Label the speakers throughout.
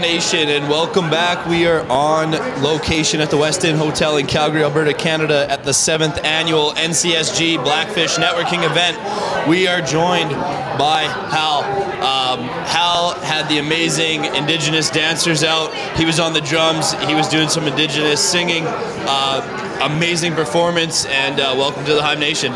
Speaker 1: Nation, and welcome back. We are on location at the Westin Hotel in Calgary, Alberta, Canada, at the seventh annual NCSG Blackfish Networking event. We are joined by Hal. Um, Hal had the amazing Indigenous dancers out. He was on the drums. He was doing some Indigenous singing. Uh, amazing performance, and uh, welcome to the Hive Nation.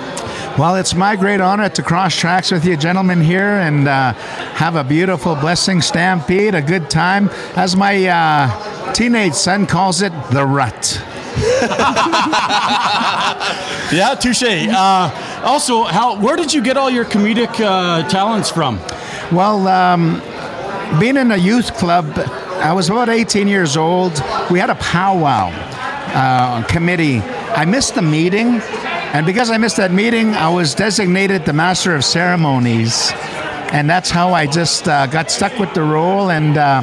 Speaker 2: Well, it's my great honor to cross tracks with you gentlemen here and uh, have a beautiful blessing stampede, a good time. As my uh, teenage son calls it, the rut.
Speaker 3: yeah, touche. Uh, also, how, where did you get all your comedic uh, talents from?
Speaker 2: Well, um, being in a youth club, I was about 18 years old. We had a powwow uh, committee. I missed the meeting and because I missed that meeting, I was designated the master of ceremonies. And that's how I just uh, got stuck with the role. And uh,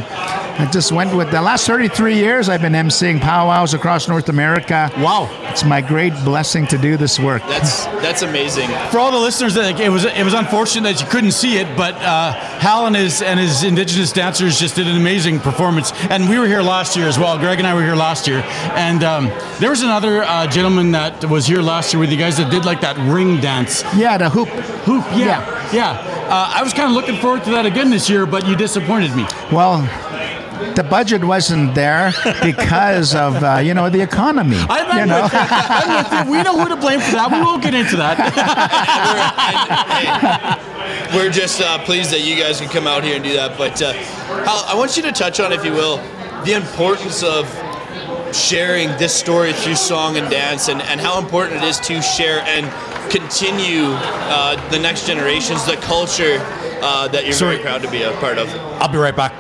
Speaker 2: I just went with the last 33 years I've been emceeing powwows across North America.
Speaker 3: Wow.
Speaker 2: It's my great blessing to do this work.
Speaker 1: That's that's amazing.
Speaker 3: For all the listeners, it was it was unfortunate that you couldn't see it, but uh, Hal and his and his Indigenous dancers just did an amazing performance. And we were here last year as well. Greg and I were here last year, and um, there was another uh, gentleman that was here last year with you guys that did like that ring dance.
Speaker 2: Yeah, the hoop.
Speaker 3: Hoop. Yeah. Yeah. yeah. Uh, I was kind of looking forward to that again this year, but you disappointed me.
Speaker 2: Well, the budget wasn't there because of uh, you know the economy.
Speaker 3: I'm, you know? with I'm with We know who to blame for that. We won't get into that.
Speaker 1: we're, we're, just uh, pleased that you guys can come out here and do that. But uh, I want you to touch on, if you will, the importance of sharing this story through song and dance, and, and how important it is to share and continue uh, the next generations, the culture uh, that you're Sorry. very proud to be a part of.
Speaker 3: I'll be right back.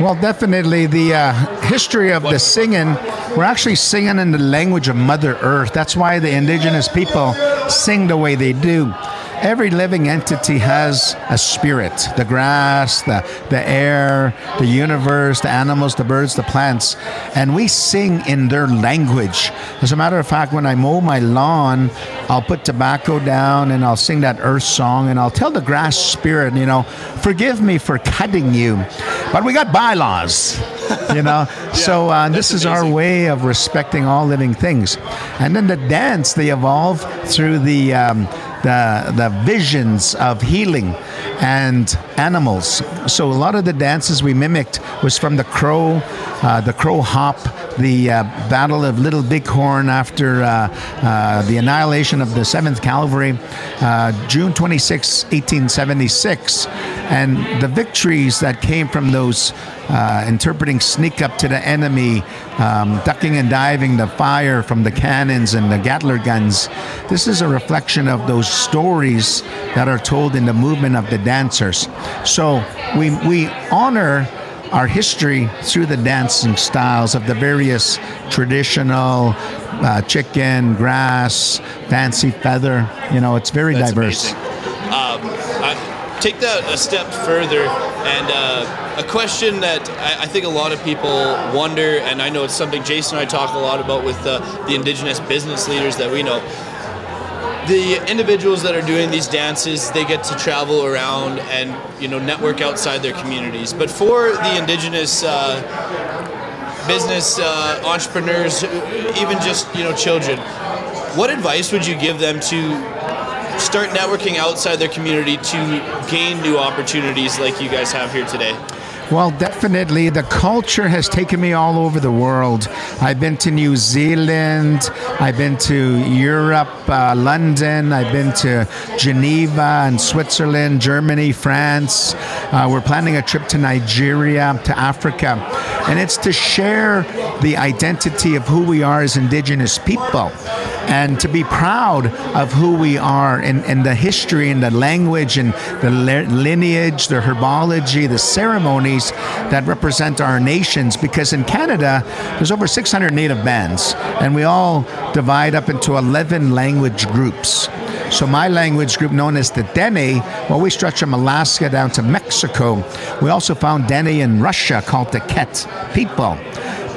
Speaker 2: Well, definitely the uh, history of the singing, we're actually singing in the language of Mother Earth. That's why the indigenous people sing the way they do every living entity has a spirit the grass, the, the air, the universe, the animals, the birds, the plants. And we sing in their language. As a matter of fact, when I mow my lawn, I'll put tobacco down and I'll sing that earth song and I'll tell the grass spirit, you know, forgive me for cutting you. But we got bylaws, you know. yeah, so uh, this is amazing. our way of respecting all living things. And then the dance, they evolve through the. Um, the the visions of healing and animals. So a lot of the dances we mimicked was from the crow, uh, the crow hop, the uh, Battle of Little Bighorn after uh, uh the annihilation of the Seventh Cavalry, uh, June 26, 1876, and the victories that came from those uh, interpreting sneak up to the enemy, um, ducking and diving the fire from the cannons and the Gatling guns. This is a reflection of those stories that are told in the movement of the dancers. So we, we honor our history through the dancing styles of the various traditional uh, chicken, grass, fancy feather. You know, it's very That's diverse. Um,
Speaker 1: take that a step further and uh, a question that I, I, think a lot of people wonder and i know it's something jason and i talk a lot about with uh, the indigenous business leaders that we know the individuals that are doing these dances they get to travel around and you know network outside their communities but for the indigenous uh, business uh, entrepreneurs even just you know children what advice would you give them to start networking outside their community to gain new opportunities like you guys have here today?
Speaker 2: Well, definitely. The culture has taken me all over the world. I've been to New Zealand, I've been to Europe, uh, London, I've been to Geneva and Switzerland, Germany, France. Uh, we're planning a trip to Nigeria, to Africa. And it's to share the identity of who we are as Indigenous people and to be proud of who we are and, and the history and the language and the lineage, the herbology, the ceremonies that represent our nations. Because in Canada, there's over 600 native bands, and we all divide up into 11 language groups. So my language group, known as the Dene, well, we stretch from Alaska down to Mexico. We also found Dene in Russia called the Ket people.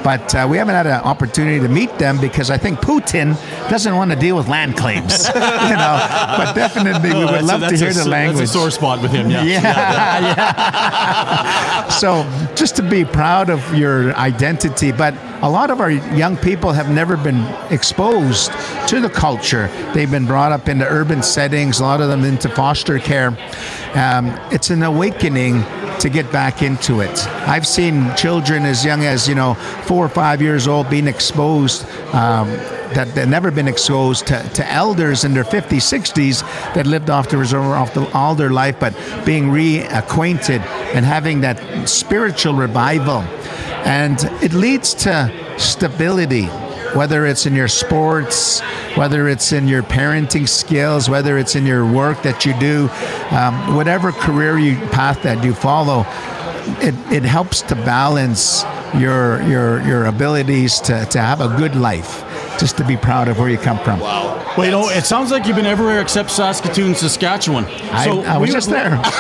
Speaker 2: But uh, we haven't had an opportunity to meet them because I think Putin doesn't want to deal with land claims. you know, but definitely we would
Speaker 3: a-
Speaker 2: love to hear
Speaker 3: a,
Speaker 2: the language.
Speaker 3: That's a sore spot with him. Yeah.
Speaker 2: Yeah, yeah. so just to be proud of your identity, but a lot of our young people have never been exposed to the culture. They've been brought up into urban settings, a lot of them into foster care. Um, it's an awakening to get back into it. I've seen children as young as, you know, four or five years old being exposed. Um, that they've never been exposed to, to elders in their 50s, 60s that lived off the reserve off the, all their life, but being reacquainted and having that spiritual revival. And it leads to stability, whether it's in your sports, whether it's in your parenting skills, whether it's in your work that you do, um, whatever career you path that you follow. It, it helps to balance your your your abilities to, to have a good life just to be proud of where you come from.
Speaker 1: Wow.
Speaker 3: Well, you know, it sounds like you've been everywhere except Saskatoon, Saskatchewan.
Speaker 2: I, I was
Speaker 3: we
Speaker 2: just there.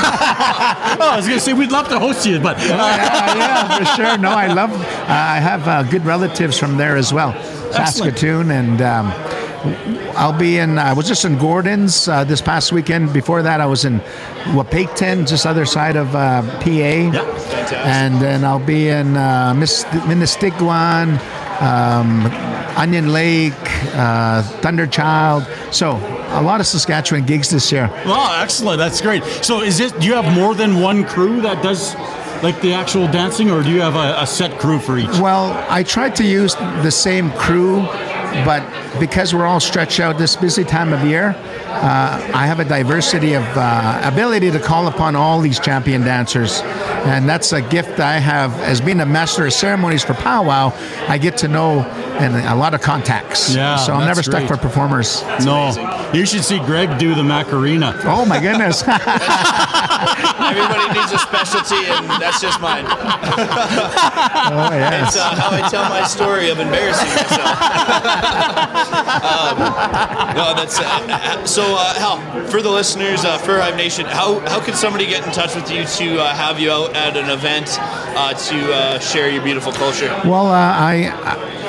Speaker 3: Oh, I was going to say we'd love to host you, but uh,
Speaker 2: yeah, yeah, for sure. No, I love. Uh, I have uh, good relatives from there as well, Saskatoon, and um, I'll be in. I was just in Gordon's uh, this past weekend. Before that, I was in Wahpeton, just other side of uh, PA,
Speaker 3: Yeah. fantastic.
Speaker 2: and then I'll be in uh, Minnestigwan. Um, Onion Lake, uh, Thunderchild. So, a lot of Saskatchewan gigs this year.
Speaker 3: oh, excellent. That's great. So, is it? Do you have more than one crew that does like the actual dancing, or do you have a, a set crew for each?
Speaker 2: Well, I tried to use the same crew, but because we're all stretched out this busy time of year, uh, I have a diversity of uh, ability to call upon all these champion dancers. And that's a gift I have as being a master of ceremonies for powwow. I get to know and a lot of contacts.
Speaker 3: Yeah,
Speaker 2: so I'm never stuck
Speaker 3: great.
Speaker 2: for performers.
Speaker 3: no,
Speaker 1: amazing.
Speaker 3: you should see Greg do the Macarena.
Speaker 2: Oh my goodness.
Speaker 1: Everybody needs a specialty, and that's just mine.
Speaker 2: oh yes.
Speaker 1: It's uh, how I tell my story of embarrassing myself. um, no, that's uh, uh, so. Uh, Hal, for the listeners, uh, for Hive Nation, how how can somebody get in touch with you to uh, have you out at an event uh, to uh, share your beautiful culture?
Speaker 2: Well, uh, I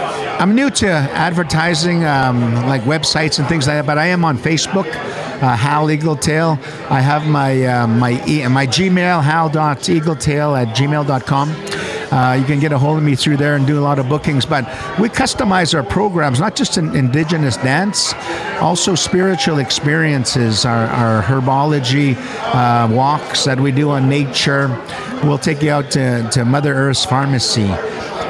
Speaker 2: I'm new to advertising, um, like websites and things like that. But I am on Facebook, uh, Hal Eagletail. I have my uh, my e- my Gmail hal.eagletail at gmail.com. Uh, you can get a hold of me through there and do a lot of bookings. But we customize our programs, not just in indigenous dance, also spiritual experiences, our, our herbology uh, walks that we do on nature. We'll take you out to, to Mother Earth's pharmacy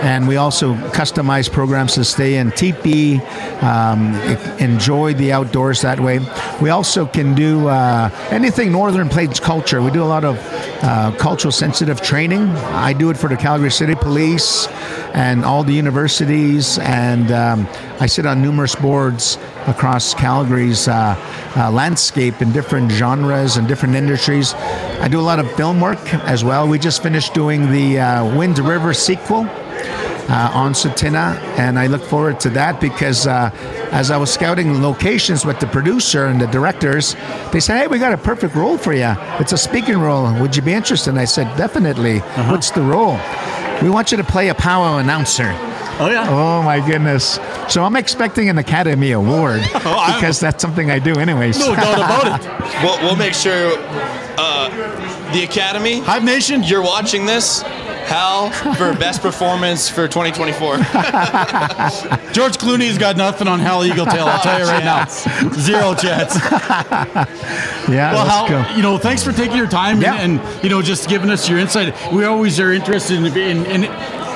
Speaker 2: and we also customize programs to stay in teepee, um, enjoy the outdoors that way. We also can do uh, anything Northern Plains culture. We do a lot of uh, cultural sensitive training. I do it for the Calgary City Police and all the universities, and um, I sit on numerous boards across Calgary's uh, uh, landscape in different genres and different industries. I do a lot of film work as well. We just finished doing the uh, Wind River sequel uh, on Tsuut'ina, and I look forward to that because uh, as I was scouting locations with the producer and the directors, they said, "Hey, we got a perfect role for you. It's a speaking role. Would you be interested?" And I said, "Definitely. What's the role?" We want you to play a powwow announcer.
Speaker 3: Oh yeah.
Speaker 2: Oh my goodness! So I'm expecting an Academy Award
Speaker 3: I'm-
Speaker 2: because that's something I do anyways.
Speaker 3: No doubt about it.
Speaker 1: We'll, we'll make sure uh, the Academy.
Speaker 3: Hive Nation.
Speaker 1: You're watching this. Hal for best performance for 2024.
Speaker 3: George Clooney's got nothing on Hal Eagletail. I'll tell you right now. Zero chance.
Speaker 2: yeah,
Speaker 3: Well,
Speaker 2: let's
Speaker 3: Hal,
Speaker 2: go.
Speaker 3: you know, thanks for taking your time
Speaker 2: Yeah.
Speaker 3: and, and you know just giving us your insight. We always are interested in, in, in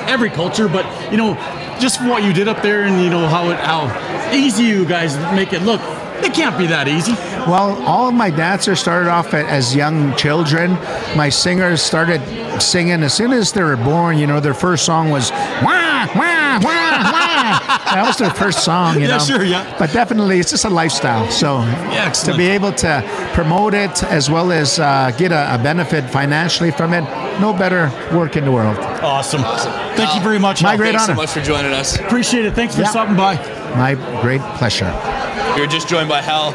Speaker 3: every culture, but you know, just what you did up there and you know how it how easy you guys make it look. It can't be that easy.
Speaker 2: Well, all of my dancers started off a- as young children. My singers started singing as soon as they were born. You know, their first song was wah wah wah wah. that was their first song. You
Speaker 3: Yeah,
Speaker 2: know,
Speaker 3: sure, yeah.
Speaker 2: But definitely, it's just a lifestyle. So yeah,
Speaker 3: to
Speaker 2: be able to promote it as well as uh, get a, a benefit financially from it, no better work in the world.
Speaker 3: Awesome. awesome. Thank you very much.
Speaker 2: My
Speaker 3: Hal.
Speaker 2: great
Speaker 1: Thanks so much for joining us.
Speaker 3: Appreciate it. Thanks for
Speaker 2: Yeah.
Speaker 3: stopping by.
Speaker 2: My great pleasure.
Speaker 1: We were just joined by Hal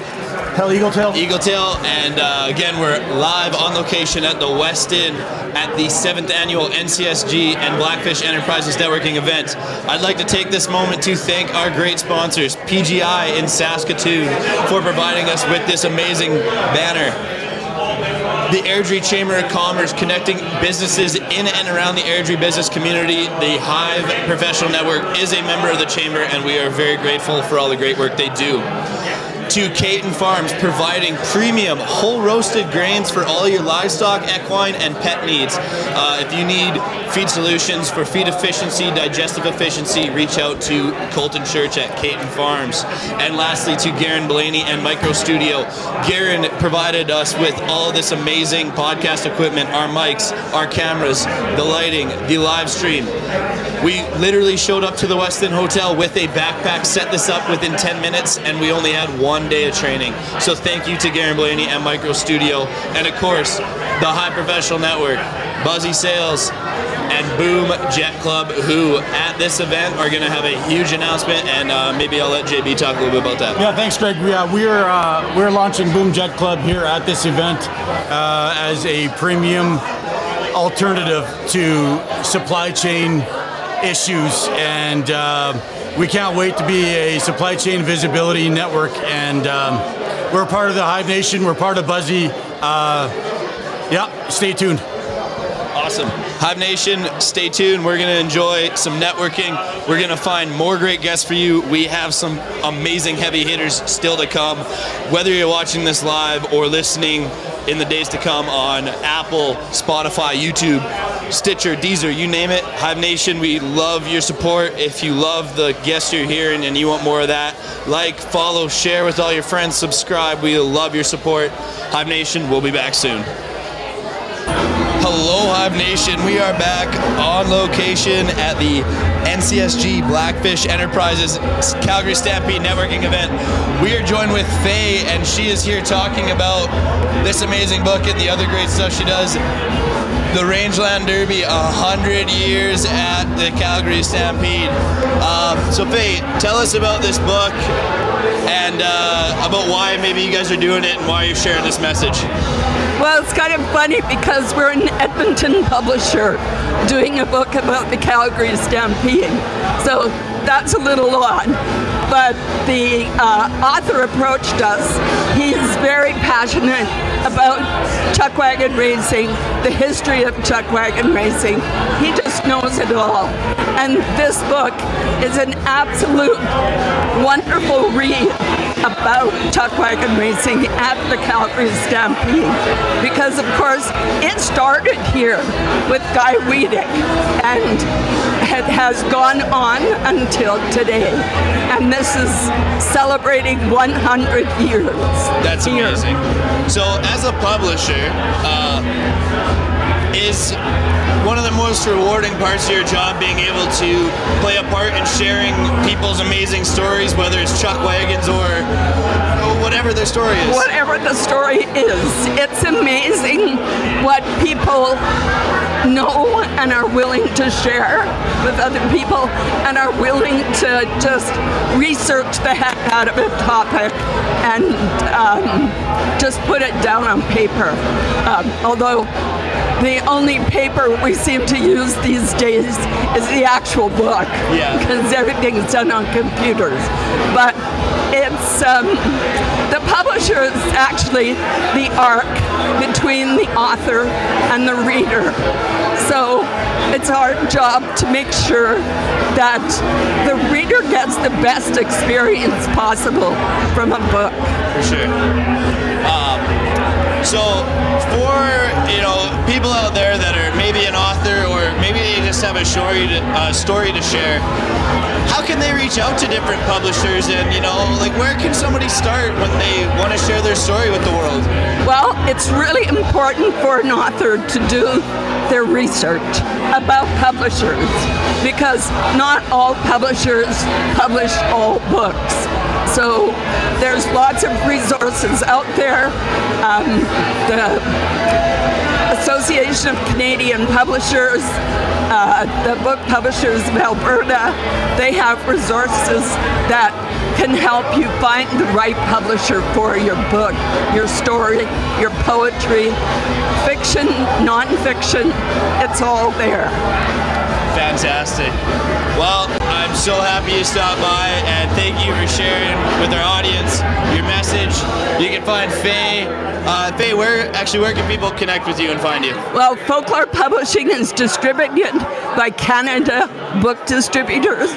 Speaker 3: Hell Eagle Tail.
Speaker 1: Eagle Tail, and uh, again, we're live on location at the Westin at the seventh annual NCSG and Blackfish Enterprises Networking event. I'd like to take this moment to thank our great sponsors, PGI in Saskatoon, for providing us with this amazing banner the Airdrie Chamber of Commerce connecting businesses in and around the Airdrie business community. The Hive Professional Network is a member of the Chamber, and we are very grateful for all the great work they do to Caiton Farms, providing premium whole roasted grains for all your livestock, equine, and pet needs. Uh, if you need feed solutions for feed efficiency, digestive efficiency, reach out to Colton Church at Caiton Farms. And lastly, to Garrin Bulani and Micro Studio. Garrin provided us with all this amazing podcast equipment, our mics, our cameras, the lighting, the live stream. We literally showed up to the Westin Hotel with a backpack, set this up within 10 minutes, and we only had one day of training. So thank you to Garrin Bulani and Micro Studio, and of course, the Hive Professional Network, Buzzy Sales, and Boom Jet Club, who at this event are going to have a huge announcement, and uh, maybe I'll let JB talk a little bit about that.
Speaker 3: Yeah, thanks, Greg. Yeah, we're uh, we're launching Boom Jet Club here at this event uh, as a premium alternative to supply chain issues, and uh, we can't wait to be a supply chain visibility network. And um, we're part of the Hive Nation. We're part of Buzzy. Uh, yeah, stay tuned.
Speaker 1: Awesome. Hive Nation, stay tuned. We're going to enjoy some networking. We're going to find more great guests for you. We have some amazing heavy hitters still to come. Whether you're watching this live or listening in the days to come on Apple, Spotify, YouTube, Stitcher, Deezer, you name it. Hive Nation, we love your support. If you love the guests you're hearing and you want more of that, like, follow, share with all your friends, subscribe. We love your support. Hive Nation, we'll be back soon. Hello, Hive Nation. We are back on location at the NCSG Blackfish Enterprises Calgary Stampede Networking event. We are joined with Faye, and she is here talking about this amazing book and the other great stuff she does. The Rangeland Derby, a hundred years at the Calgary Stampede. Um, so, Faye, tell us about this book and uh, about why maybe you guys are doing it and why you're sharing this message.
Speaker 4: Well, it's kind of funny because we're an Edmonton publisher doing a book about the Calgary Stampede. So that's a little odd. But the uh, author approached us. He's very passionate about chuck wagon racing, the history of chuck wagon racing. He just knows it all. And this book is an absolute wonderful read about chuck wagon racing at the Calgary Stampede. Because, of course, it started here with Guy Weadick and it has gone on until today. And this is celebrating 100 years.
Speaker 1: That's
Speaker 4: here.
Speaker 1: amazing. So, as a publisher, uh, is one of the most rewarding parts of your job being able to play a part in sharing people's amazing stories, whether it's chuck wagons or, whatever their story is.
Speaker 4: Whatever the story is, it's amazing what people know and are willing to share with other people and are willing to just research the heck out of a topic and um, just put it down on paper. Um, although the only paper we seem to use these days is the actual book
Speaker 1: Yeah.
Speaker 4: because everything's done on computers. But it's um, the publisher is actually the arc between the author and the reader. So it's our job to make sure that the reader gets the best experience possible from a book.
Speaker 1: for sure. So, for you know people out there that are maybe an author or maybe they just have a story to, uh, story to share, how can they reach out to different publishers and you know like where can somebody start when they want to share their story with the world?
Speaker 4: Well, it's really important for an author to do their research about publishers because not all publishers publish all books. So there's lots of resources out there. Um, the Association of Canadian Publishers, uh, the Book Publishers of Alberta, they have resources that can help you find the right publisher for your book, your story, your poetry, fiction, nonfiction. It's all there.
Speaker 1: Fantastic. Well, I'm so happy you stopped by, and thank you for sharing with our audience your message. You can find Faye. Uh, Faye, where actually where can people connect with you and find you?
Speaker 4: Well, Folklore Publishing is distributed by Canada Book Distributors,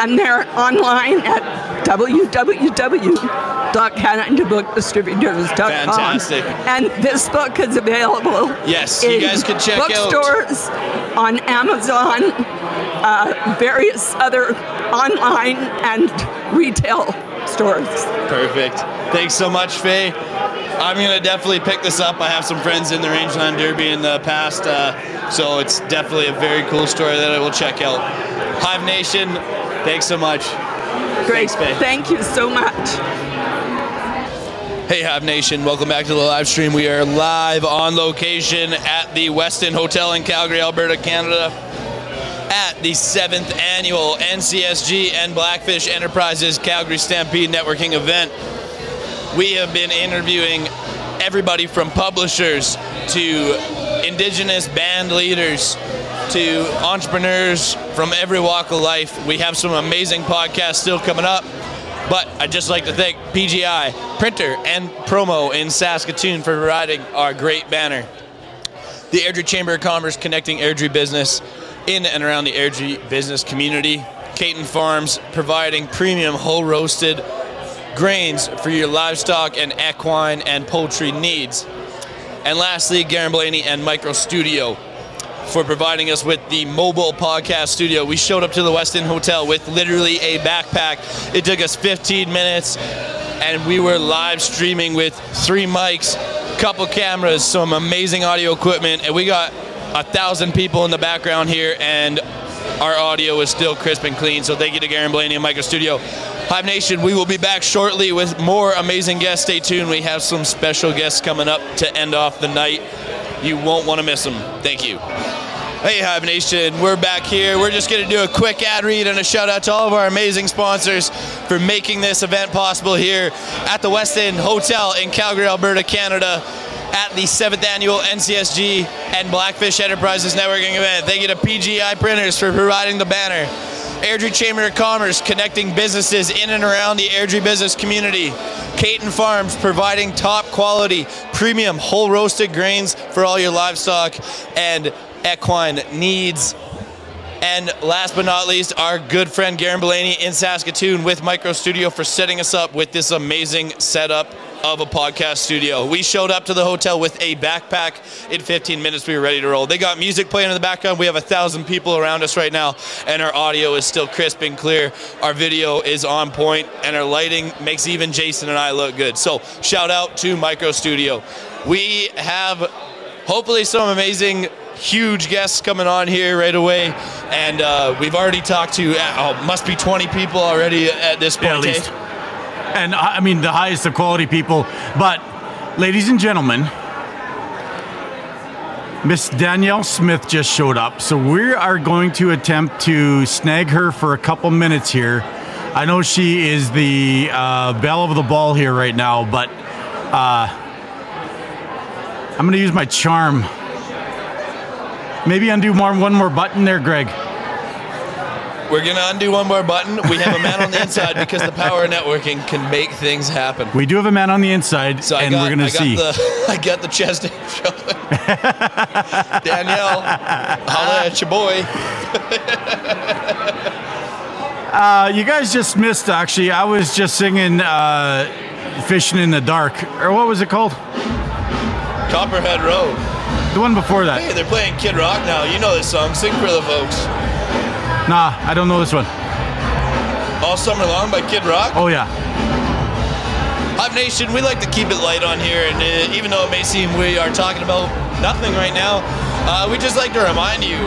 Speaker 4: and they're online at www.canadabookdistributors.com.
Speaker 1: Fantastic.
Speaker 4: And this book is available.
Speaker 1: Yes, you
Speaker 4: in
Speaker 1: guys can check out-
Speaker 4: bookstores, on Amazon, uh, various other online and retail stores.
Speaker 1: Perfect. Thanks so much, Faye. I'm gonna definitely pick this up. I have some friends in the Rangeland Derby in the past, uh, so it's definitely a very cool story that I will check out. Hive Nation, thanks so much.
Speaker 4: Great.
Speaker 1: Thanks, Faye.
Speaker 4: Thank you so much.
Speaker 1: Hey, Hive Nation, welcome back to the live stream. We are live on location at the Westin Hotel in Calgary, Alberta, Canada, at the seventh annual NCSG and Blackfish Enterprises Calgary Stampede Networking event. We have been interviewing everybody from publishers to indigenous band leaders to entrepreneurs from every walk of life. We have some amazing podcasts still coming up. But I'd just like to thank PGI, Printer, and Promo in Saskatoon for providing our great banner. The Airdrie Chamber of Commerce connecting Airdrie business in and around the Airdrie business community. Caiton Farms providing premium whole roasted grains for your livestock and equine and poultry needs. And lastly, Garrin Bulani and Micro Studio for providing us with the mobile podcast studio. We showed up to the Westin Hotel with literally a backpack. It took us 15 minutes, and we were live streaming with three mics, couple cameras, some amazing audio equipment, and we got a thousand people in the background here, and our audio is still crisp and clean. So thank you to Garrin Bulani and Micro Studio. Hive Nation, we will be back shortly with more amazing guests. Stay tuned. We have some special guests coming up to end off the night. You won't want to miss them. Thank you. Hey, Hive Nation, we're back here. We're just going to do a quick ad read and a shout out to all of our amazing sponsors for making this event possible here at the Westin Hotel in Calgary, Alberta, Canada, at the seventh annual NCSG and Blackfish Enterprises Networking event. Thank you to PGI Printers for providing the banner. Airdrie Chamber of Commerce connecting businesses in and around the Airdrie business community. Caiton Farms providing top quality, premium, whole roasted grains for all your livestock and equine needs. And last but not least, our good friend Garrin Bulani in Saskatoon with Micro Studio for setting us up with this amazing setup of a podcast studio. We showed up to the hotel with a backpack. In 15 minutes, we were ready to roll. They got music playing in the background. We have a thousand people around us right now, and our audio is still crisp and clear. Our video is on point, and our lighting makes even Jason and I look good. So, shout out to Micro Studio. We have hopefully some amazing huge guests coming on here right away and uh, we've already talked to uh, oh, must be 20 people already at this point
Speaker 3: Yeah, at
Speaker 1: eh?
Speaker 3: least. And I I mean, the highest of quality people. But, ladies and gentlemen, Miss Danielle Smith just showed up. So we are going to attempt to snag her for a couple minutes here. I know she is the uh, belle of the ball here right now, but uh, I'm going to use my charm. Maybe undo more, one more button there, Greg.
Speaker 1: we're gonna undo one more button we have a man on the inside because the power of networking can make things happen
Speaker 3: We do have a man on the inside,
Speaker 1: so
Speaker 3: and
Speaker 1: got,
Speaker 3: we're going to see.
Speaker 1: the I got the chest. Danielle, holla at your boy.
Speaker 3: Uh, you guys just missed, actually. I was just singing uh, Fishing in the Dark. Or what was it called?
Speaker 1: Copperhead Road.
Speaker 3: The one before that.
Speaker 1: Hey, they're playing Kid Rock now. You know this song. Sing for the folks.
Speaker 3: Nah, I don't know this one.
Speaker 1: All Summer Long by Kid Rock.
Speaker 3: Oh, yeah.
Speaker 1: Hive Nation, we like to keep it light on here, and uh, even though it may seem we are talking about nothing right now, uh, we just like to remind you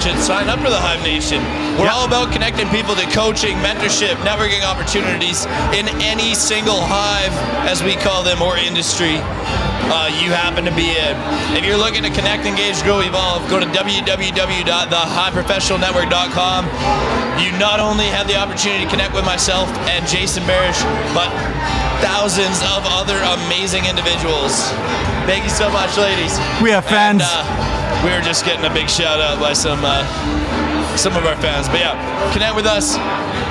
Speaker 1: to sign up for the Hive Nation. We're
Speaker 3: Yeah.
Speaker 1: all about connecting people to coaching, mentorship, networking opportunities in any single hive, as we call them, or industry. Uh, you happen to be in. If you're looking to connect, engage, grow, evolve, go to www.thehiveprofessionalnetwork.com. You not only have the opportunity to connect with myself and Jason Barish, but thousands of other amazing individuals. Thank you so much, ladies.
Speaker 3: We have fans.
Speaker 1: And, uh, we were just getting a big shout out by some uh, some of our fans. But yeah, connect with us.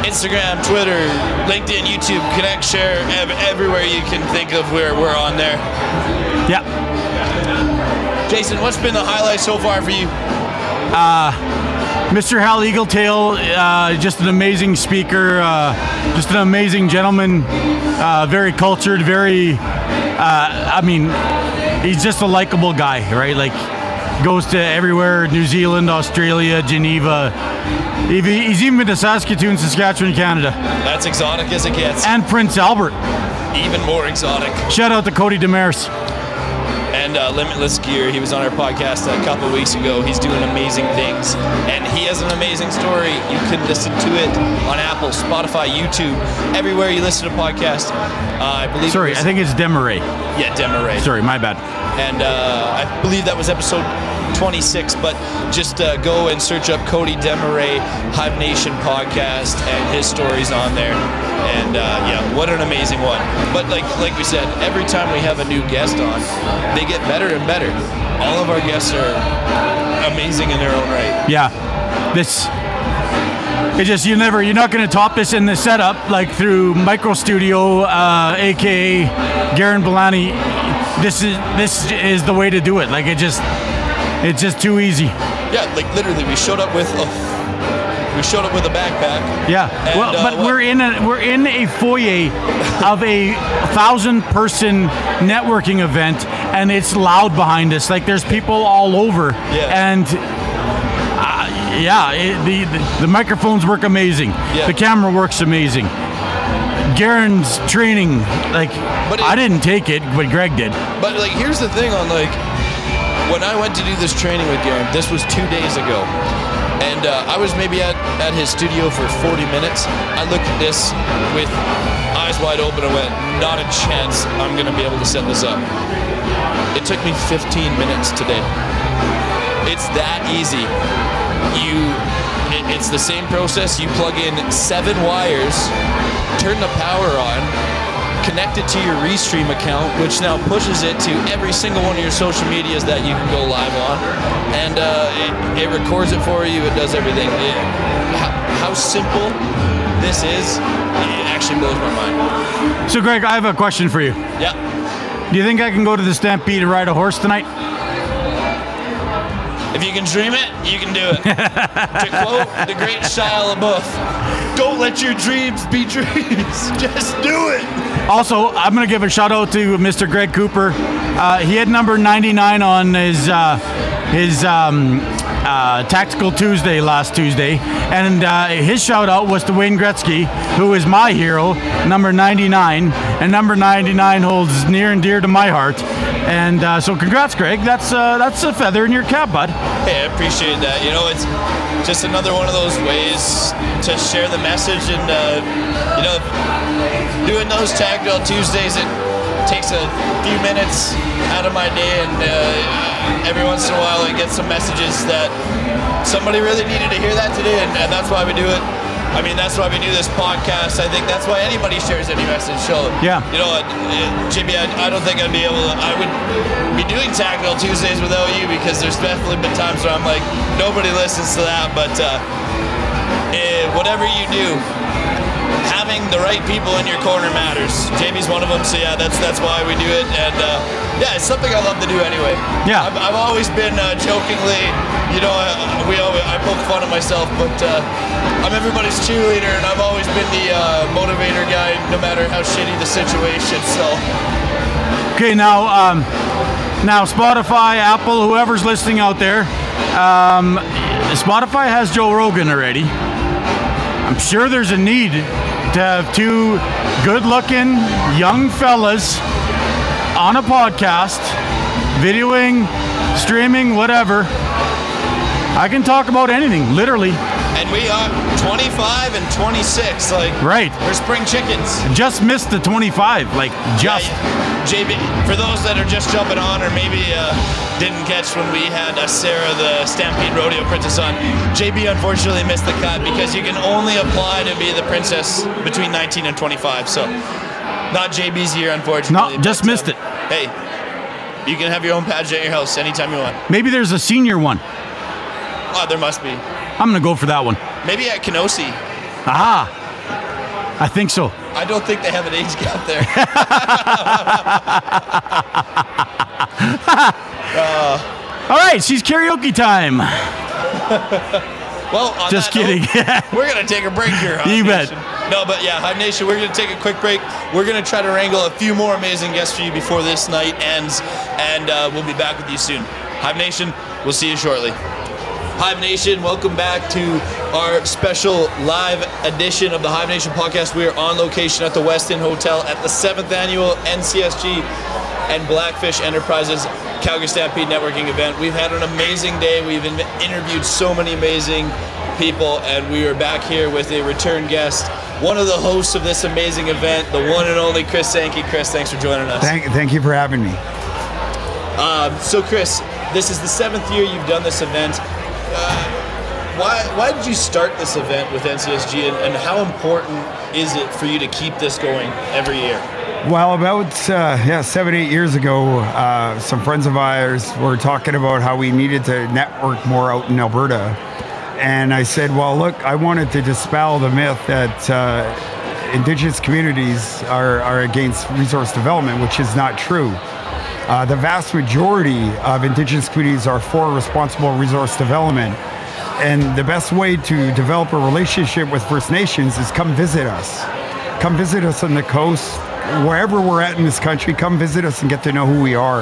Speaker 1: Instagram, Twitter, LinkedIn, YouTube, connect, share, ev- everywhere you can think of where we're on there.
Speaker 3: Yeah.
Speaker 1: Jason, what's been the highlight so far for you?
Speaker 3: Mr. Hal Eagletail, uh, just an amazing speaker, uh, just an amazing gentleman, uh, very cultured, very, uh, I mean, he's just a likable guy, right? Like, goes to everywhere New Zealand, Australia, Geneva. He's even been to Saskatoon, Saskatchewan, Canada,
Speaker 1: That's exotic as it gets.
Speaker 3: and Prince Albert.
Speaker 1: Even more exotic.
Speaker 3: Shout out to Cody Demers.
Speaker 1: And uh, Limitless Gear, he was on our podcast a couple weeks ago. He's doing amazing things. And he has an amazing story. You can listen to it on Apple, Spotify, YouTube, everywhere you listen to podcasts. Uh, I believe.
Speaker 3: Sorry,
Speaker 1: was-
Speaker 3: I think it's Demerais.
Speaker 1: Yeah, Demerais.
Speaker 3: Sorry, my bad.
Speaker 1: and uh, I believe that was episode 26. But just uh, go and search up Cody Demerais Hive Nation podcast and his stories on there. And uh, yeah, what an amazing one! But like like we said, every time we have a new guest on, they get better and better. All of our guests are amazing in their own right.
Speaker 3: Yeah, this. It just you never you're not going to top this in the setup like through Micro Studio, uh, aka Garrin Bulani. This is this is the way to do it. Like it just it's just too easy.
Speaker 1: Yeah, like literally, we showed up with a we showed up with a backpack.
Speaker 3: Yeah.
Speaker 1: And,
Speaker 3: well,
Speaker 1: uh,
Speaker 3: but
Speaker 1: what-
Speaker 3: we're in a we're in a foyer of a thousand person networking event, and it's loud behind us. Like there's people all over.
Speaker 1: Yeah.
Speaker 3: And. Uh, yeah, it, the, the the microphones work amazing.
Speaker 1: Yeah.
Speaker 3: The camera works amazing. Garrin's training, like
Speaker 1: But it-
Speaker 3: I didn't take it, but Greg did.
Speaker 1: But like, here's the thing: on like, when I went to do this training with Garrin, this was two days ago, and uh, I was maybe at, at his studio for 40 minutes. I looked at this with eyes wide open and went, "Not a chance! I'm gonna be able to set this up." It took me 15 minutes today. It's that easy. You, it, it's the same process. You plug in seven wires, turn the power on, connect it to your Restream account, which now pushes it to every single one of your social medias that you can go live on, and uh, it, it records it for you. It does everything. It, how, how simple this is, it actually blows my mind.
Speaker 3: So, Greg, I have a question for you.
Speaker 1: Yeah.
Speaker 3: Do you think I can go to the Stampede and ride a horse tonight?
Speaker 1: If you can dream it, you can do it. to quote the great Shia LaBeouf, don't let your dreams be dreams. Just do it.
Speaker 3: Also, I'm going to give a shout out to Mr. Greg Cooper. Uh, he had number 99 on his uh, his um, uh, Tactical Tuesday last Tuesday, and uh, his shout out was to Wayne Gretzky, who is my hero, number 99, and number 99 holds near and dear to my heart. And uh, so, congrats, Greg. That's uh, that's a feather in your cap, bud.
Speaker 1: Hey, I appreciate that. You know, it's just another one of those ways to share the message, and uh, you know, doing those tag Tactile Tuesdays, it takes a few minutes out of my day, and uh, every once in a while, I get some messages that somebody really needed to hear that today, and, and that's why we do it. I mean, that's why we do this podcast. I think that's why anybody shares any message. So,
Speaker 3: Yeah.
Speaker 1: you know, what, uh, Jimmy, I, I don't think I'd be able to. I would be doing Tactile Tuesdays without you because there's definitely been times where I'm like, nobody listens to that. But uh, eh, whatever you do, having the right people in your corner matters. Jamie's one of them, so yeah, that's that's why we do it. And uh, yeah, it's something I love to do anyway.
Speaker 3: Yeah.
Speaker 1: I've, I've always been uh, jokingly, you know, I, we always, I poke fun of myself, but uh, I'm everybody's cheerleader, and I've always been the uh, motivator guy, no matter how shitty the situation. So
Speaker 3: Okay, now, um, now Spotify, Apple, whoever's listening out there, um, Spotify has Joe Rogan already. I'm sure there's a need to have two good-looking young fellas on a podcast, videoing, streaming, whatever. I can talk about anything, literally.
Speaker 1: and we are 25 and 26. Like
Speaker 3: Right.
Speaker 1: we're spring chickens.
Speaker 3: Just missed the 25. Like just.
Speaker 1: Yeah, JB, for those that are just jumping on or maybe uh, didn't catch when we had uh, Sarah, the Stampede Rodeo Princess, on, JB unfortunately missed the cut because you can only apply to be the princess between 19 and 25. So, not JB's year, unfortunately.
Speaker 3: No, just
Speaker 1: but,
Speaker 3: missed
Speaker 1: uh,
Speaker 3: it.
Speaker 1: Hey, you can have your own pageant at your house anytime you want.
Speaker 3: Maybe there's a senior one.
Speaker 1: Oh, there must be.
Speaker 3: I'm gonna go for that one.
Speaker 1: Maybe at Kenosi.
Speaker 3: Aha. I think so.
Speaker 1: I don't think they have an age gap there.
Speaker 3: All right, she's karaoke time.
Speaker 1: Well,
Speaker 3: Just kidding.
Speaker 1: note, we're gonna take a break here.
Speaker 3: You bet.
Speaker 1: Nation. No, but yeah, Hive Nation, we're gonna take a quick break. We're gonna try to wrangle a few more amazing guests for you before this night ends, and uh, we'll be back with you soon. Hive Nation, we'll see you shortly. Hive Nation, welcome back to our special live edition of the Hive Nation podcast. We are on location at the Westin Hotel at the seventh annual NCSG and Blackfish Enterprises Calgary Stampede Networking event. We've had an amazing day. We've interviewed so many amazing people, and we are back here with a return guest, one of the hosts of this amazing event, the one and only Chris Sankey. Chris, thanks for joining us.
Speaker 2: Thank, thank you for having me.
Speaker 1: Um, so, Chris, this is the seventh year you've done this event. Uh, why, why did you start this event with NCSG, and, and how important is it for you to keep this going every year?
Speaker 5: Well, about uh, yeah, seven, eight years ago, uh, some friends of ours were talking about how we needed to network more out in Alberta, and I said, "Well, look, I wanted to dispel the myth that uh, Indigenous communities are, are against resource development, which is not true. Uh, the vast majority of Indigenous communities are for responsible resource development." And the best way to develop a relationship with First Nations is come visit us. Come visit us on the coast, wherever we're at in this country. Come visit us and get to know who we are.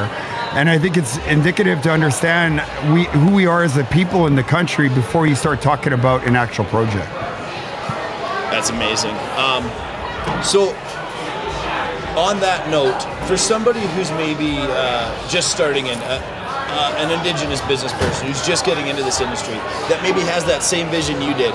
Speaker 5: And I think it's indicative to understand we, who we are as a people in the country before you start talking about an actual project.
Speaker 1: That's amazing. Um, so, on that note, for somebody who's maybe uh, just starting in, uh, uh, an Indigenous business person who's just getting into this industry, that maybe has that same vision you did,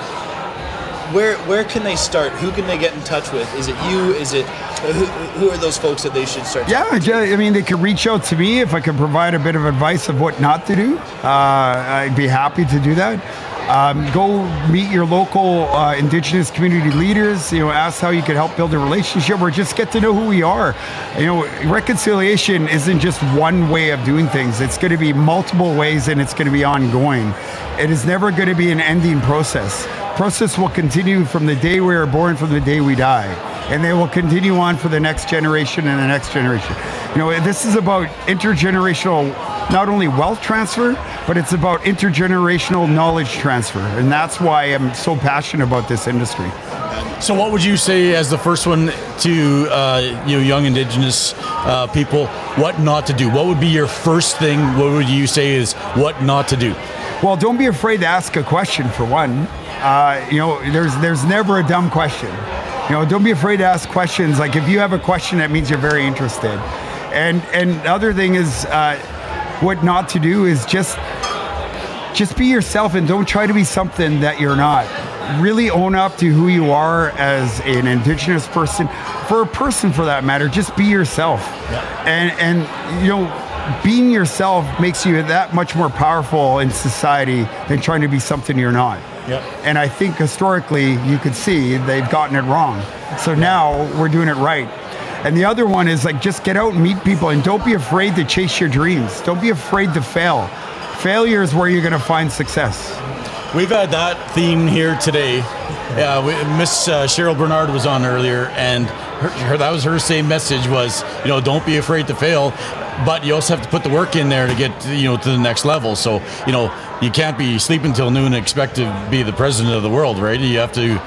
Speaker 1: where where can they start? Who can they get in touch with? Is it you? Is it who, who are those folks that they should start?
Speaker 5: Yeah, I mean, they could reach out to me if I can provide a bit of advice of what not to do. Uh, I'd be happy to do that. Um, go meet your local uh, Indigenous community leaders. You know, ask how you could help build a relationship, or just get to know who we are. You know, reconciliation isn't just one way of doing things. It's going to be multiple ways, and it's going to be ongoing. It is never going to be an ending process. Process will continue from the day we are born, from the day we die and they will continue on for the next generation and the next generation. You know, this is about intergenerational, not only wealth transfer, but it's about intergenerational knowledge transfer, and that's why I'm so passionate about this industry.
Speaker 3: So, what would you say as the first one to uh, you know young Indigenous uh, people? What not to do? What would be your first thing? What would you say is what not to do?
Speaker 5: Well, don't be afraid to ask a question. For one, uh, you know, there's there's never a dumb question. You know, don't be afraid to ask questions. Like if you have a question, that means you're very interested. And and the other thing is, uh, what not to do is just just be yourself and don't try to be something that you're not. Really own up to who you are as an indigenous person, for a person for that matter. Just be yourself, and and you know, being yourself makes you that much more powerful in society than trying to be something you're not.
Speaker 3: Yep.
Speaker 5: And I think historically you could see they've gotten it wrong. So now we're doing it right. And the other one is like just get out and meet people and don't be afraid to chase your dreams. Don't be afraid to fail. Failure is where you're going to find success.
Speaker 3: We've had that theme here today. We, Miss uh, Cheryl Bernard was on earlier, and her, her, that was her same message was, you know, don't be afraid to fail, but you also have to put the work in there to get, you know, to the next level. So, you know, you can't be sleeping till noon and expect to be the president of the world, right? You have to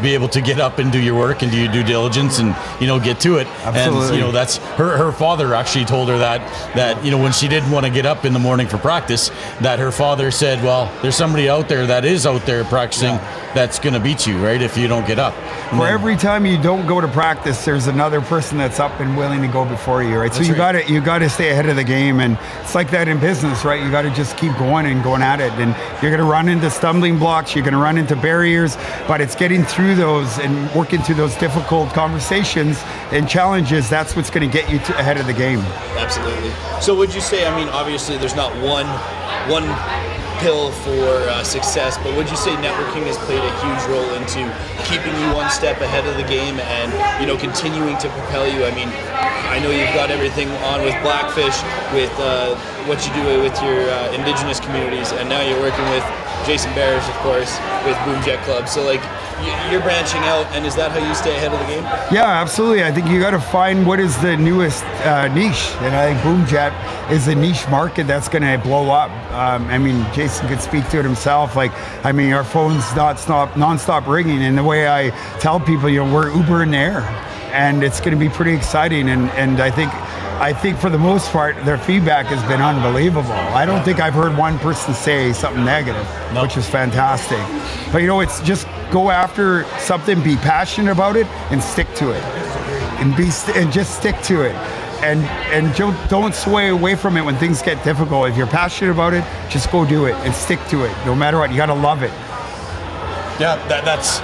Speaker 3: be able to get up and do your work and do your due diligence and you know get to it.
Speaker 5: Absolutely.
Speaker 3: And you know that's her. Her father actually told her that that you know when she didn't want to get up in the morning for practice, that her father said, "Well, there's somebody out there that is out there practicing that's going to beat you, right? If you don't get up." And
Speaker 5: For
Speaker 3: then-
Speaker 5: every time you don't go to practice, there's another person that's up and willing to go before you, right? So you
Speaker 3: right.
Speaker 5: got to you got to stay ahead of the game, and it's like that in business, right? You got to just keep going and going at it. And you're going to run into stumbling blocks, you're going to run into barriers, but it's getting through those and working through those difficult conversations and challenges. That's what's going to get you to ahead of the game.
Speaker 1: Absolutely. So would you say? I mean, obviously, there's not one one pill for uh, success, but would you say networking has played a huge role into keeping you one step ahead of the game and you know continuing to propel you? I mean, I know you've got everything on with Blackfish, with uh, what you do with your uh, indigenous communities, and now you're working with Jason Barish, of course, with Boom Jet Club. So like you're branching out, and is that how you stay ahead of the game?
Speaker 5: Yeah, absolutely. I think you got to find what is the newest uh, niche, and I think BoomJet is a niche market that's going to blow up. Um, I mean, Jason could speak to it himself. Like, I mean, our phones not stop, nonstop ringing, and the way I tell people, you know, we're Uber in the air, and it's going to be pretty exciting. And and I think I think for the most part, their feedback has been unbelievable. I don't think I've heard one person say something negative, nope. which is fantastic. But you know, it's just go after something, be passionate about it, and stick to it, and be st- and just stick to it. And and don't sway away from it when things get difficult. If you're passionate about it, just go do it and stick to it, no matter what. You got to love it.
Speaker 3: Yeah, that, that's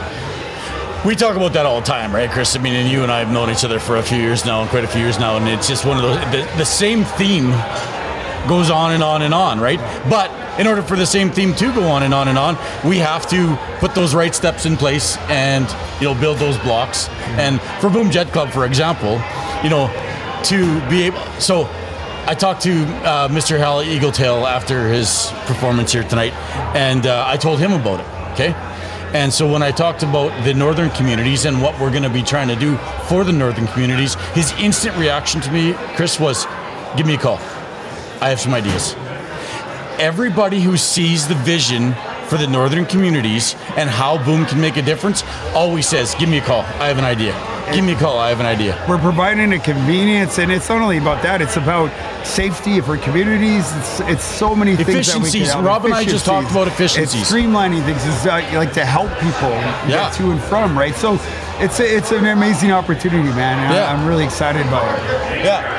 Speaker 3: we talk about that all the time, right, Chris? I mean, and you and I have known each other for a few years now, and quite a few years now, and it's just one of those. The, the same theme goes on and on and on, right? But in order for the same theme to go on and on and on, we have to put those right steps in place and you know build those blocks. Mm-hmm. And for Boom Jet Club, for example, you know, to be able so. I talked to uh, Mr. Hal Eagletail after his performance here tonight, and uh, I told him about it. Okay, and so when I talked about the northern communities and what we're going to be trying to do for the northern communities, his instant reaction to me, Chris, was give me a call. I have some ideas. Everybody who sees the vision for the northern communities and how Boom can make a difference always says, give me a call. I have an idea. Give me a call. I have an idea.
Speaker 5: We're providing a convenience, and it's not only about that. It's about safety for communities. It's, it's so many things.
Speaker 3: Efficiencies. Rob and I just talked about efficiencies.
Speaker 5: It's streamlining things. It's uh, like to help people yeah. get to and from. Right. So it's a, it's an amazing opportunity, man. yeah. I, I'm really excited about
Speaker 1: it. Yeah.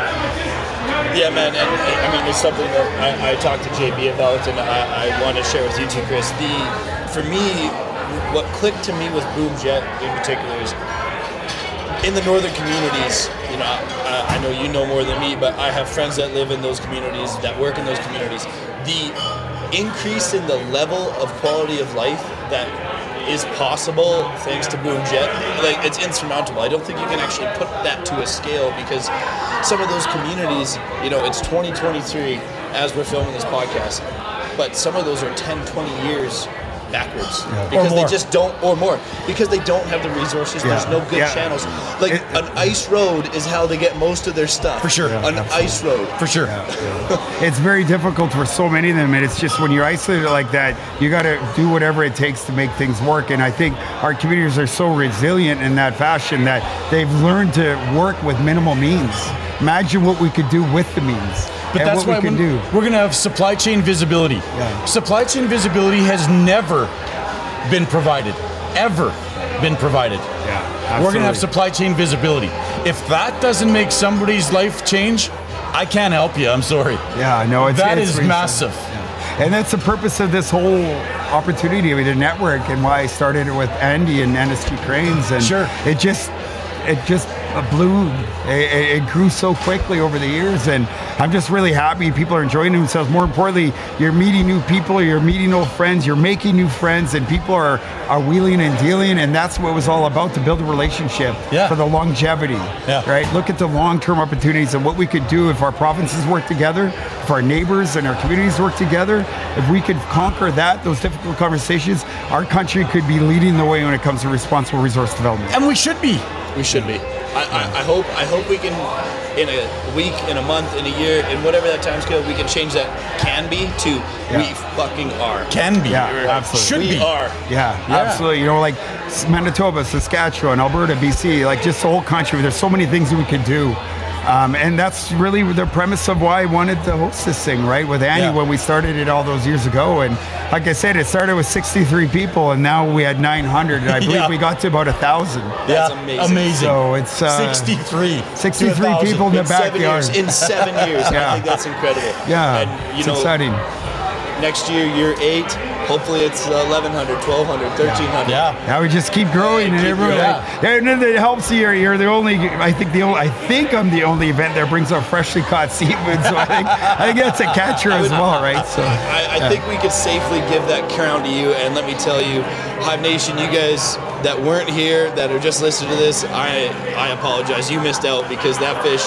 Speaker 1: Yeah, man, and I mean, it's something that I, I talked to JB about, and I, I want to share with you too, Chris. The for me, what clicked to me with Boom Jet in particular is in the northern communities, you know, I, I, know you know more than me, but I have friends that live in those communities, that work in those communities. The increase in the level of quality of life that is possible thanks to Boom Jet, like it's insurmountable. I don't think you can actually put that to a scale because some of those communities, you know, it's 2023 as we're filming this podcast, but some of those are 10, 20 years backwards yeah. because they just don't, or more, because they don't have the resources. Yeah. There's no good yeah. channels. Like it, an ice road is how they get most of their stuff.
Speaker 3: For sure,
Speaker 1: an absolutely. ice road.
Speaker 3: For sure.
Speaker 5: it's very difficult for so many of them, and it's just when you're isolated like that, you got to do whatever it takes to make things work. And I think our communities are so resilient in that fashion that they've learned to work with minimal means. Imagine what we could do with the means. But that's why we do.
Speaker 3: we're going to have supply chain visibility. Yeah. Supply chain visibility has never been provided, ever been provided. Yeah, absolutely. We're going to have supply chain visibility. If that doesn't make somebody's life change, I can't help you. I'm sorry.
Speaker 5: Yeah, no, it's,
Speaker 3: that
Speaker 5: it's
Speaker 3: is massive.
Speaker 5: Yeah. And that's the purpose of this whole opportunity with the network and why I started it with Andy and NCSG Cranes. And
Speaker 3: sure.
Speaker 5: it just it just blew. It, it, grew so quickly over the years, and I'm just really happy people are enjoying themselves. More importantly, you're meeting new people, you're meeting old friends, you're making new friends, and people are are wheeling and dealing, and that's what it was all about to build a relationship
Speaker 3: yeah.
Speaker 5: for the longevity.
Speaker 3: Yeah.
Speaker 5: Right. Look at the long-term opportunities and what we could do if our provinces work together, if our neighbors and our communities work together. If we could conquer that, those difficult conversations, our country could be leading the way when it comes to responsible resource development.
Speaker 3: And we should be.
Speaker 1: We should be. I, I, I, hope I hope we can in a week, in a month, in a year, in whatever that time scale, we can change that can be to yeah. we fucking are.
Speaker 3: Can be.
Speaker 5: Yeah, absolutely.
Speaker 3: Should
Speaker 1: we
Speaker 3: be.
Speaker 1: are.
Speaker 5: Yeah, yeah, absolutely. You know, like Manitoba, Saskatchewan, Alberta, BC, like just the whole country. There's so many things we could do um, and that's really the premise of why I wanted to host this thing, right? With Annie yeah. when we started it all those years ago. And like I said, it started with 63 people, and now we had 900. And I believe yeah. we got to about a thousand.
Speaker 1: That's yeah. amazing.
Speaker 3: Amazing.
Speaker 5: So it's uh,
Speaker 3: 63.
Speaker 5: 63 people in, in the backyard.
Speaker 1: Seven years, in seven years. yeah. I think that's incredible.
Speaker 5: Yeah. And, you it's know, exciting
Speaker 1: Next year, year eight. Hopefully, it's 1100, 1200, 1300.
Speaker 3: Yeah.
Speaker 5: Now we just keep growing, and
Speaker 1: Keep
Speaker 5: everyone.
Speaker 1: growing.
Speaker 5: Yeah, and then it helps you. You're the only. I think the only. I think I'm the only event that brings out freshly caught seafood. So I think I think that's a catcher as well, right? So
Speaker 1: I, I think we could safely give that crown to you. And let me tell you, Hive Nation, you guys that weren't here, that are just listening to this, I I apologize. You missed out because that fish,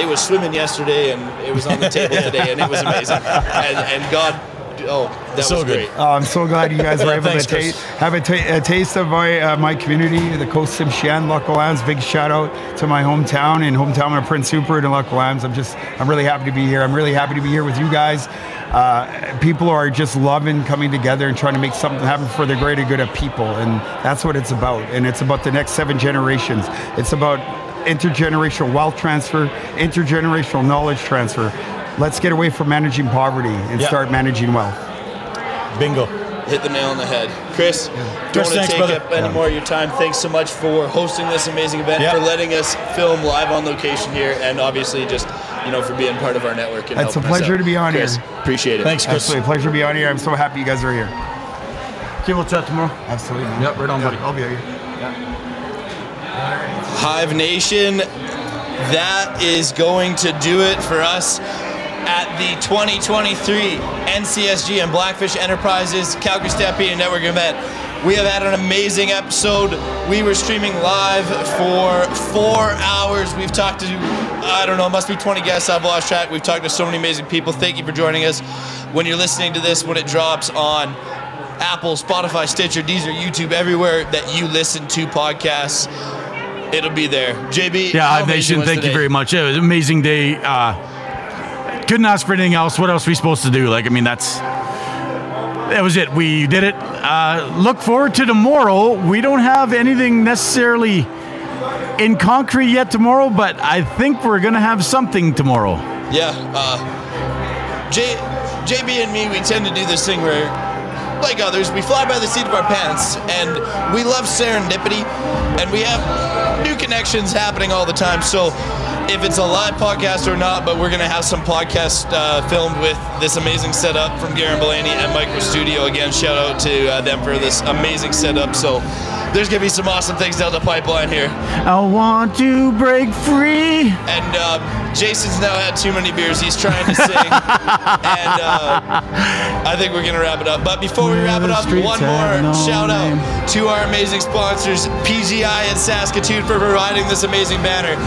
Speaker 1: it was swimming yesterday and it was on the table today, and it was amazing. And, and God, oh, that
Speaker 3: So
Speaker 1: was
Speaker 3: good.
Speaker 1: great.
Speaker 5: Oh, I'm so glad you guys were able
Speaker 3: thanks,
Speaker 5: to ta- have a, ta- a taste of my uh, my community, the Coast Tsimshian, Lax Kw'alaams. Big shout out to my hometown and hometown of Prince Rupert and Lax Kw'alaams. I'm just I'm really happy to be here. I'm really happy to be here with you guys. Uh, people are just loving coming together and trying to make something happen for the greater good of people, and that's what it's about. And it's about the next seven generations. It's about intergenerational wealth transfer, intergenerational knowledge transfer. Let's get away from managing poverty and
Speaker 3: Yeah.
Speaker 5: start managing wealth.
Speaker 3: Bingo.
Speaker 1: hit the nail on the head. Chris, don't want to take
Speaker 3: brother.
Speaker 1: up any more of your time. Thanks so much for hosting this amazing event,
Speaker 3: Yeah.
Speaker 1: for letting us film live on location here, and obviously just you know for being part of our network. And
Speaker 5: It's a pleasure to be on
Speaker 1: Chris,
Speaker 5: here.
Speaker 1: Appreciate it.
Speaker 3: Thanks, Chris.
Speaker 5: Absolutely. Pleasure to be on here. I'm so happy you guys are here.
Speaker 3: Okay, we'll chat tomorrow.
Speaker 5: Absolutely.
Speaker 3: Yep, right on, buddy.
Speaker 5: I'll be here.
Speaker 1: Hive Nation, that is going to do it for us at the 2023 NCSG and Blackfish Enterprises Calgary Stampede Network event. We have had an amazing episode. We were streaming live for four hours. We've talked to, I don't know, it must be 20 guests. I've lost track. We've talked to so many amazing people. Thank you for joining us. When you're listening to this, when it drops on Apple, Spotify, Stitcher, Deezer, YouTube, everywhere that you listen to podcasts, it'll be there. JB,
Speaker 3: Yeah, Nation, thank you very much. It was an amazing day. Uh, couldn't ask for anything else. What else are we supposed to do? Like, I mean, that's that was it. We did it. Uh, look forward to tomorrow. We don't have anything necessarily in concrete yet tomorrow, but I think we're gonna have something tomorrow.
Speaker 1: Yeah, uh, J, JB and me, we tend to do this thing where, like others, we fly by the seat of our pants, and we love serendipity, and we have new connections happening all the time. So, if it's a live podcast or not, but we're gonna have some podcast uh, filmed with this amazing setup from Garrin Bulani and MicroStudio. Again, shout out to uh, them for this amazing setup. So, there's gonna be some awesome things down the pipeline here.
Speaker 3: I want to break free.
Speaker 1: And uh, Jason's now had too many beers. He's trying to sing. and uh, I think we're going to wrap it up. But before we wrap it up, one more
Speaker 3: no
Speaker 1: shout
Speaker 3: name.
Speaker 1: out to our amazing sponsors, PGI and Saskatoon, for providing this amazing banner.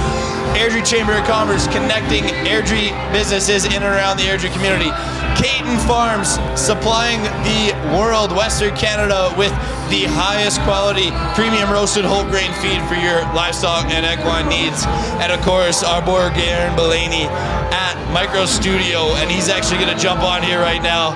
Speaker 1: Airdrie Chamber of Commerce connecting Airdrie businesses in and around the Airdrie community. Caiton Farms supplying the world, Western Canada, with the highest quality premium roasted whole grain feed for your livestock and equine needs. And of course, our boy Bulani at MicroStudio, and he's actually going to jump on here right now.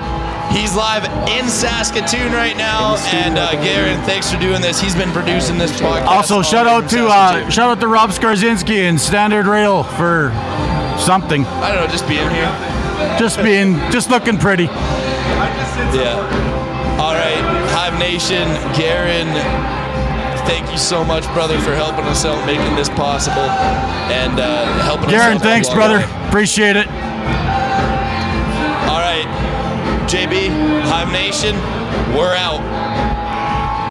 Speaker 1: He's live in Saskatoon right now, and uh, Garrin, thanks for doing this. He's been producing this podcast.
Speaker 3: Also, shout out to uh, shout out to Rob Skarzinski and Standard Rail for something.
Speaker 1: I don't know, just being here.
Speaker 3: Just being, just looking pretty.
Speaker 1: Yeah. All right, Hive Nation, Garrin, thank you so much, brother, for helping us out, making this possible, and uh, helping us
Speaker 3: Garrin,
Speaker 1: out
Speaker 3: thanks, brother.
Speaker 1: way.
Speaker 3: Appreciate it.
Speaker 1: All right, JB, Hive Nation, we're out.